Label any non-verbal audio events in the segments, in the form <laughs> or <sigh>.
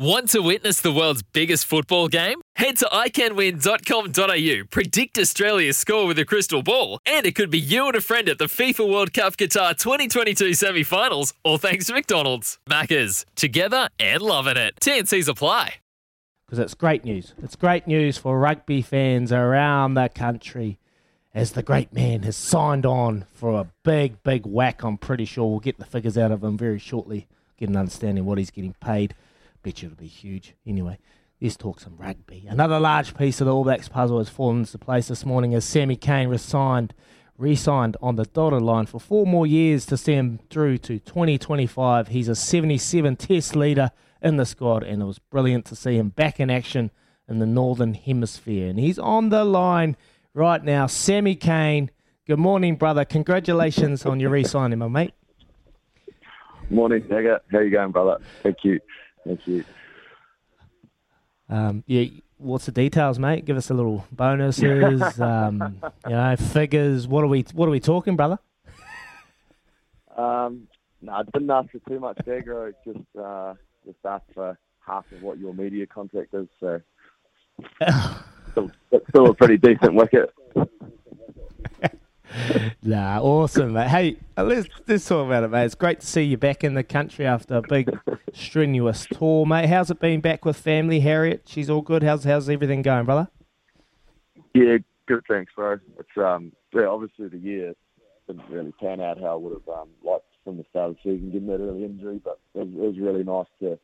Want to witness the world's biggest football game? Head to iCanWin.com.au, predict Australia's score with a crystal ball, and it could be you and a friend at the FIFA World Cup Qatar 2022 semi finals, all thanks to McDonald's. Maccas, together and loving it. TNCs apply. because it's great news. It's great news for rugby fans around the country as the great man has signed on for a big, big whack. I'm pretty sure we'll get the figures out of him very shortly, get an understanding what he's getting paid. Bet you it'll be huge. Anyway, let's talk some rugby. Another large piece of the All Blacks puzzle has fallen into place this morning as Sammy Cane resigned, re-signed on the dotted line for four more years to see him through to 2025. He's a 77 Test leader in the squad, and it was brilliant to see him back in action in the Northern Hemisphere. And he's on the line right now. Sammy Cane, good morning, brother. Congratulations on your re-signing, my mate. Morning, Nigga. How you going, brother? Thank you. Thank you. Um, yeah, what's the details, mate? Give us a little bonuses, <laughs> um, you know, figures. What are we What are we talking, brother? Um, no, I didn't ask for too much, Dagro. Just uh, just asked for half of what your media contract is. So <laughs> still, still a pretty decent wicket. <laughs> Nah, awesome, mate. Hey, let's let's talk about it, mate. It's great to see you back in the country after a big, strenuous tour, mate. How's it been back with family, Harriet? She's all good. How's how's everything going, brother? Yeah, good. Thanks, bro. It's um, yeah, obviously the year didn't really pan out how I would have um, liked from the start of the season, given that early injury. But it was, it was really nice to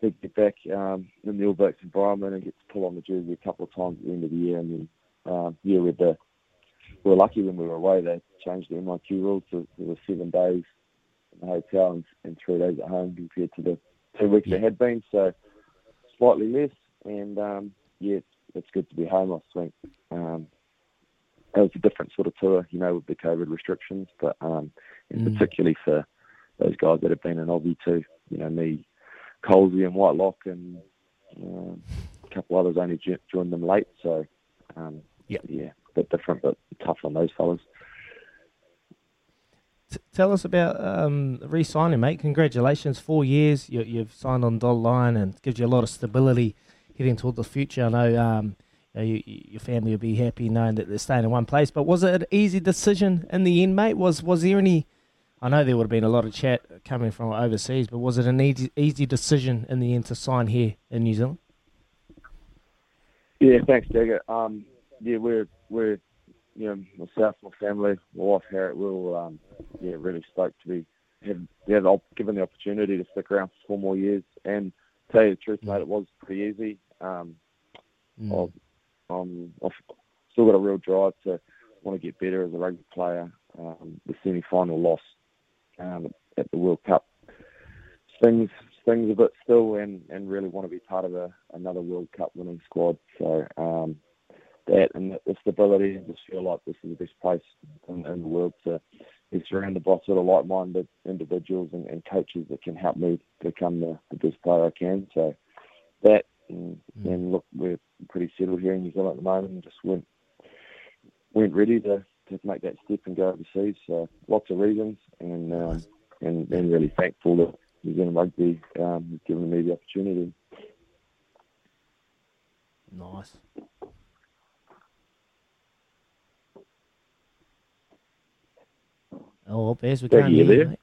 to get back um, in the All Blacks environment and get to pull on the jersey a couple of times at the end of the year. And then, um, yeah, with the we were lucky when we were away. They changed the MIQ rules to there were seven days in the hotel and, and three days at home compared to the two weeks Yeah. it had been. So slightly less. And um, yeah, it's, it's good to be home. I think um, it was a different sort of tour, you know, with the COVID restrictions, but um, and Mm. particularly for those guys that have been in Aussie too. You know, me, Colesy and Whitelock, and um, a couple others only joined them late. So um, Yeah. yeah, bit different, but tough on those fellas. T- tell us about um, re-signing, mate. Congratulations, four years. You, you've signed on dotted line and gives you a lot of stability heading toward the future. I know, um, you know, you, you- your family will be happy knowing that they're staying in one place. But was it an easy decision in the end, mate? Was was there any? I know there would have been a lot of chat coming from overseas, but was it an easy easy decision in the end to sign here in New Zealand? Yeah, thanks, Dagger. Um, yeah, we're we're you know myself, my family, my wife Harriet, we're um, yeah really stoked to be have yeah given the opportunity to stick around for four more years. And to tell you the truth, mate, it was pretty easy. Um, Mm. I've, um, I've still got a real drive to want to get better as a rugby player. Um, the semi-final loss um, at the World Cup stings stings a bit still, and, and really want to be part of a, another World Cup winning squad. So um, that and the, stability, and just feel like this is the best place in, in the world to be surrounded by sort of like-minded individuals and, and coaches that can help me become the, the best player I can. So that and, and look, we're pretty settled here in New Zealand at the moment, and just went went ready to, to make that step and go overseas. So lots of reasons, and um, and, and really thankful that New Zealand Rugby um, has given me the opportunity. Nice. Oh, Bears, we can't hear you.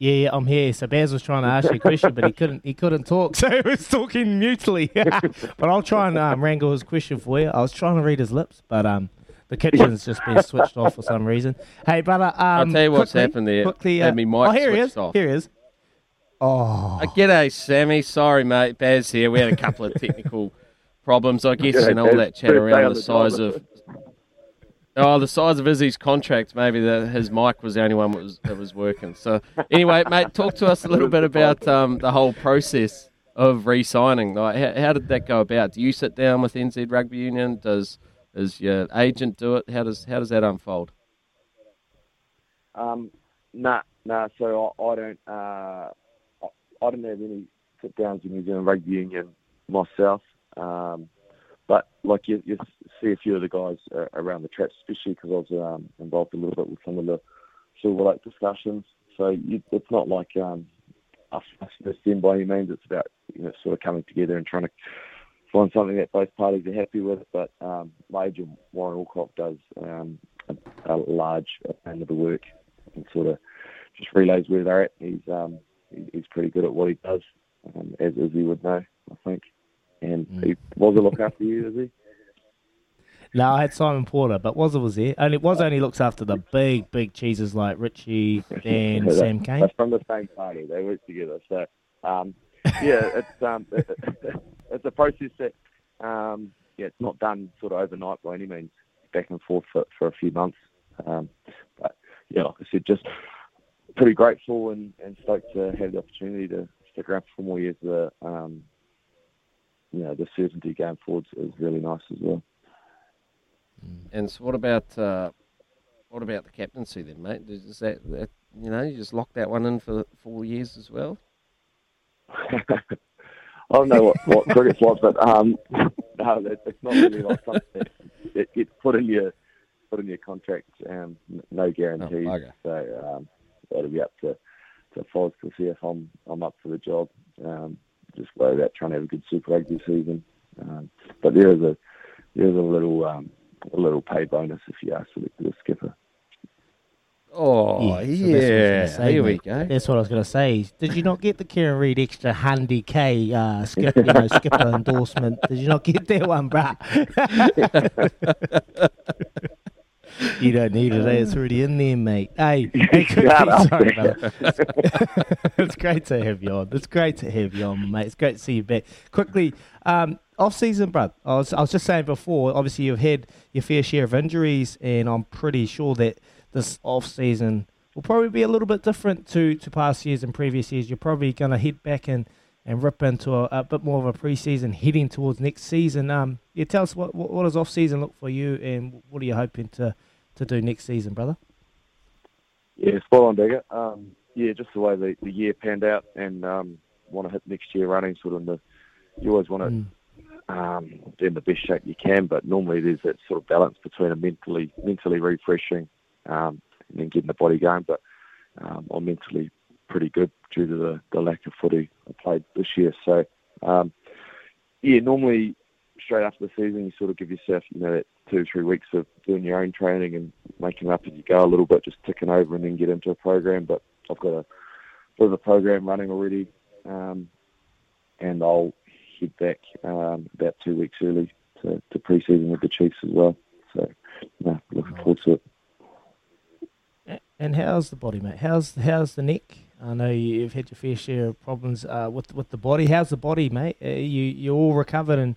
Yeah, yeah, I'm here. So Bears was trying to ask you a question, but he couldn't. He couldn't talk, <laughs> so he was talking mutely. <laughs> but I'll try and um, wrangle his question for you. I was trying to read his lips, but um, the kitchen's just been switched off for some reason. Hey, brother. Um, I'll tell you what's quickly- happened there. Quickly, Had uh, me mic oh, here he is. off. Here he is. Oh, Uh, g'day, Sammy. Sorry, mate. Baz here. We had a couple of technical problems, I guess, G'day, and all Baz. that chat around the the size of. Oh, the size of Izzy's contract. Maybe the, his mic was the only one that was, that was working. So, anyway, mate, talk to us a little bit about um, the whole process of re-signing. Like, how, how did that go about? Do you sit down with NZ Rugby Union? Does does your agent do it? How does how does that unfold? Um, nah, nah. So I, I don't. Uh, I, I didn't have any sit downs with New Zealand Rugby Union myself. Um, but like you, you see a few of the guys uh, around the traps, especially because I was um, involved a little bit with some of the Silver Lake discussions. So you, it's not like um, us first in by any means. It's about you know sort of coming together and trying to find something that both parties are happy with. But um, my Warren Alcock does um, a, a large end of the work and sort of just relays where they're at. He's um, he- he's pretty good at what he does, um, as as he would know, I think. And he was a look after you, is he? no, I had Simon Porter, but Wazza was there. Only Wazza only looks after the big, big cheeses like Richie, <laughs> and Sam Cane. They're from the same party. They work together. So, um, yeah, <laughs> it's um, <laughs> it's a process that um, yeah, it's not done sort of overnight by any means. Back and forth for, for a few months. Um, but yeah, like I said, just pretty grateful and, and stoked to have the opportunity to stick around for four more years. The um, you know the certainty going forward is really nice as well. And so what about uh, what about the captaincy then, mate? Is that, that you know you just lock that one in for four years as well? <laughs> I don't know what, what cricket's like, but um, <laughs> no, it's not really like something that, that gets put in your put in your contract. Um, no guarantees. Oh, bugger. so um, that'll be up to to Foz to see if I'm I'm up for the job. Um, just worry about trying to have a good Super Rugby season. Um, but there is a there is a little um, a little pay bonus if you are selected as skipper. Oh Yeah, yeah, that's what I was gonna say, here we go. That's what I was going to say. Did you not get the Kieran Read extra handy K uh, skip, you know, skipper endorsement? Did you not get that one, bruh? <laughs> you don't need it. It's already in there, mate. Hey, hey quickly, Shut up. sorry, brother. <laughs> it's great to have you on. It's great to have you on, mate. It's great to see you back. Quickly, um, off season, bruv. I was, I was just saying before. Obviously, you've had your fair share of injuries, and I'm pretty sure that this off season will probably be a little bit different to, to past years and previous years. You're probably going to head back and, and rip into a, a bit more of a preseason, heading towards next season. Um, yeah, tell us what, what what does off season look for you, and what are you hoping to, to do next season, brother? Yeah, spot on, Digger. Um, yeah, just the way the, the year panned out, and um, want to hit next year running sort of in the. You always want to Mm. um, be in the best shape you can, but normally there's that sort of balance between a mentally mentally refreshing um, and then getting the body going. But um, I'm mentally pretty good due to the, the lack of footy I played this year. So um, yeah, normally straight after the season you sort of give yourself you know that two or three weeks of doing your own training and making up as you go a little bit, just ticking over and then get into a program. But I've got a bit of a program running already, um, and I'll head back um, about two weeks early to, to pre-season with the Chiefs as well. So, no, looking forward to it. And how's the body, mate? How's how's the neck? I know you- you've had your fair share of problems uh, with with the body. How's the body, mate? Uh, you you're all recovered and,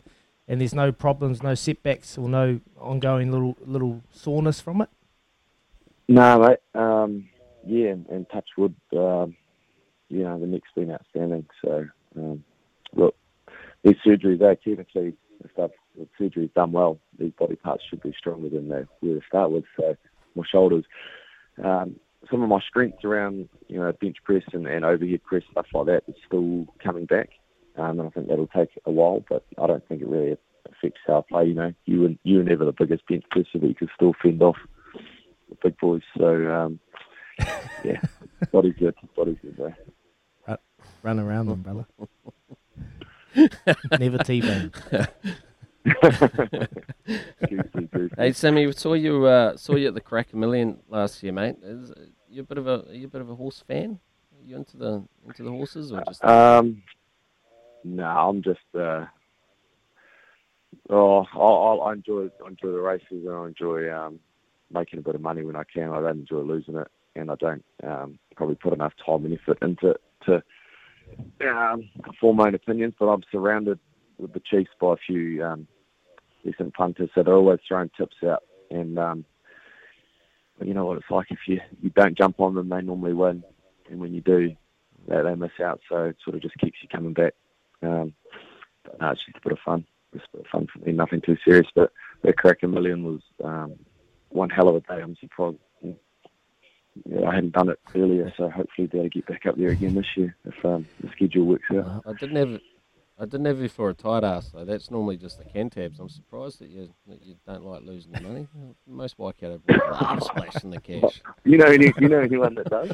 and there's no problems, no setbacks, or no ongoing little little soreness from it. No, mate. Um, yeah, and, and touch wood. Um, you know, the neck's been outstanding. So, um, look, these surgeries, they technically, if the surgery's done well, these body parts should be stronger than they were to start with. So, my shoulders, um, some of my strength around, you know, bench press and, and overhead press, stuff like that, is still coming back. Um, and I think that'll take a while, but I don't think it really affects how I play. You know, you and you were never the biggest bench presser, but you could still fend off the big boys. So um, <laughs> yeah, body's good. Body's good, bro. run around them, brother. <laughs> Never teabag. Goofy, goofy. Hey Sammy, we saw you uh, saw you at the Karaka Million last year, mate. Is, you a bit of a are you a bit of a horse fan? Are you into the into the horses or just Um, no, I'm just. Uh, oh, I, I enjoy enjoy the races and I enjoy um, making a bit of money when I can. I don't enjoy losing it, and I don't um, probably put enough time and effort into to um, form my own opinions. But I'm surrounded with the Chiefs by a few um, decent punters that are always throwing tips out, and um, you know what it's like if you you don't jump on them, they normally win, and when you do, they, they miss out. So it sort of just keeps you coming back. Um, but no, it's just a bit of fun. It's a bit of fun for me. Nothing too serious, but the Karaka Million was um, one hell of a day. I'm surprised. Yeah, I hadn't done it earlier, so hopefully be able to get back up there again this year if um, the schedule works out. I didn't have I didn't have you for a tight ass though. That's normally just the cantabs. I'm surprised that you that you don't like losing the money. Most Waikato boys love <laughs> splashing the cash. You know, any, you know anyone that does?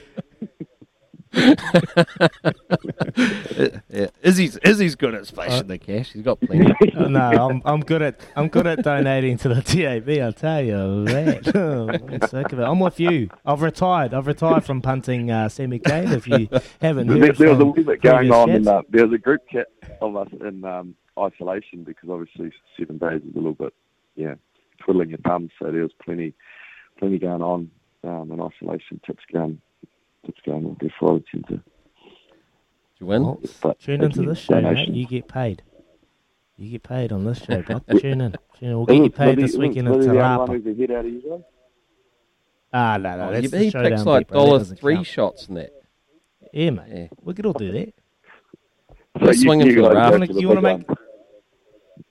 Yeah, Izzy's Izzy's good at splashing the cash. He's got plenty. <laughs> Oh, no, I'm I'm good at I'm good at donating to the TAB. I'll tell you that. Oh, <laughs> I'm sick of it. I'm with you. I've retired. I've retired from punting uh, Sammy Cane. If you haven't There, heard there was a from wee bit going on, chats. and uh, there was a group chat of us in um, isolation because obviously seven days is a little bit, yeah, twiddling your thumbs. So there was plenty, plenty going on um, in isolation. Tips going, tips going all good for Robertson to Did you win? Well, but tune into this show, mate. You get paid. You get paid on this show, bud. <laughs> Tune in. Tune in. We'll get you paid Smithy- this isn't weekend in the only Tarapa. one who's ahead out of you guys? Ah, no, no. Oh, that's he the picks like beat, dollar three count. shots in that. Yeah, mate. Yeah. We could all do that. We're swinging for the guys raft. You wanna- to you wanna make-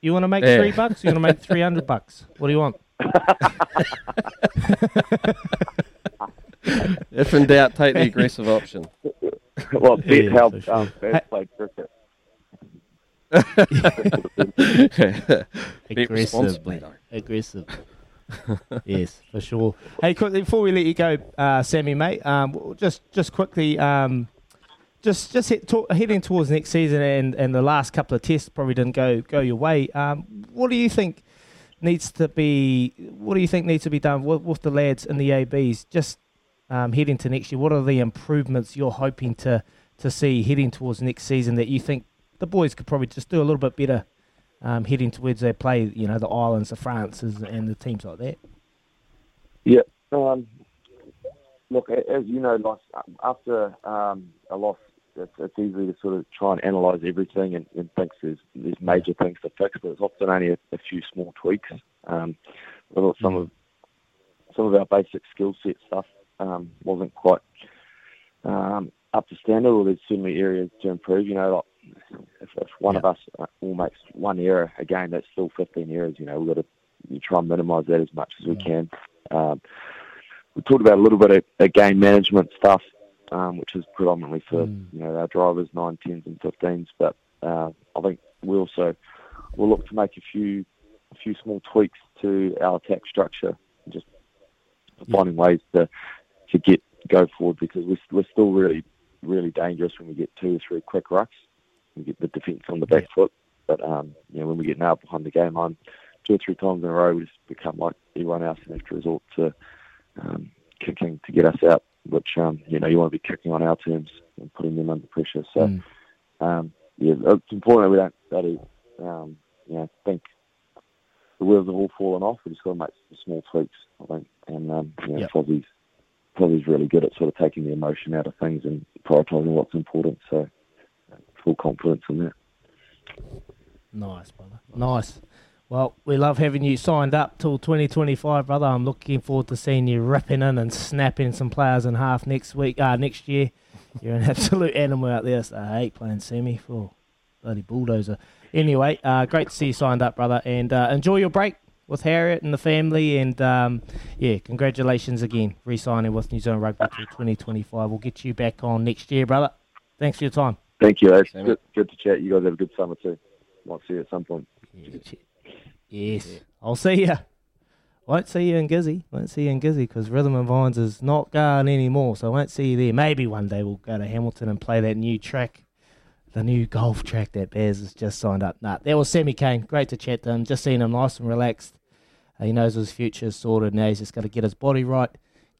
You want to make Yeah. three bucks? You want to make three hundred bucks? What do you want? <laughs> <laughs> <laughs> If in doubt, take the aggressive option. well, Bet Yeah, helped for um, sure. Beth played cricket. Bet Aggressive, responsibly, mate. though. Aggressive. <laughs> yes, for sure. Hey, quickly before we let you go, uh, Sammy, mate, um, just just quickly, um, just just hit, to, heading towards next season, and, and the last couple of tests probably didn't go go your way. Um, what do you think needs to be? What do you think needs to be done with, with the lads and the ABs? Just um, heading to next year, what are the improvements you're hoping to to see heading towards next season that you think the boys could probably just do a little bit better um, heading towards their play, you know, the islands, the Frances, and the teams like that. Yeah. Um, look, as you know, like after um, a loss, it's, it's easy to sort of try and analyse everything and, and think there's, there's major things to fix, but it's often only a, a few small tweaks. Um, some of some of our basic skill set stuff um, wasn't quite um, up to standard, or there's certainly areas to improve. You know, like if, if one of us uh, all makes one error, again, that's still 15 errors. You know, we've got to you try and minimise that as much as we can. Um, we talked about a little bit of, of game management stuff, um, which is predominantly for Mm. you know our drivers, nine, tens, and fifteens. But uh, I think we also will look to make a few a few small tweaks to our attack structure, just finding ways to to get go forward because we're, we're still really really dangerous when we get two or three quick rucks. We get the defence on the back foot, but um, you know when we get nailed behind the game line two or three times in a row, we just become like everyone else and have to resort to um, kicking to get us out. Which um, you know you want to be kicking on our terms and putting them under pressure. So Mm. um, yeah, it's important that we don't that is, um, you know think the wheels have all fallen off. We just got to make some small tweaks, I think. And um, you know, Yep. Fozzie's Fozzie's really good at sort of taking the emotion out of things and prioritising what's important. So full confidence in that. Nice, brother. Nice. Well, we love having you signed up till 2025, brother. I'm looking forward to seeing you ripping in and snapping some players in half next week, uh, next year. You're an <laughs> absolute animal out there. So I hate playing semi for bloody bulldozer. Anyway, uh, great to see you signed up, brother, and uh, enjoy your break with Harriet and the family. And um, yeah, congratulations again, re-signing with New Zealand Rugby till 2025. We'll get you back on next year, brother. Thanks for your time. Thank you. It's good, good to chat. You guys have a good summer too. Might see you at some point. Yes, I'll see you. Won't see you in Gizzy. Won't see you in Gizzy because Rhythm and Vines is not going anymore. So I won't see you there. Maybe one day we'll go to Hamilton and play that new track the new golf track that Bears has just signed up. Nah, that was Sammy Cane. Great to chat to him. Just seeing him nice and relaxed. Uh, he knows his future is sorted. Now he's just got to get his body right,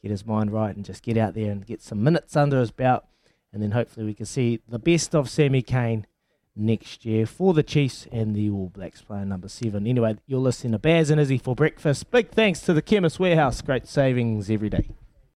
get his mind right, and just get out there and get some minutes under his belt. And then hopefully we can see the best of Sammy Cane next year for the Chiefs and the All Blacks playing number seven. Anyway, you're listening to Bears and Izzy for breakfast. Big thanks to the Chemist Warehouse. Great savings every day.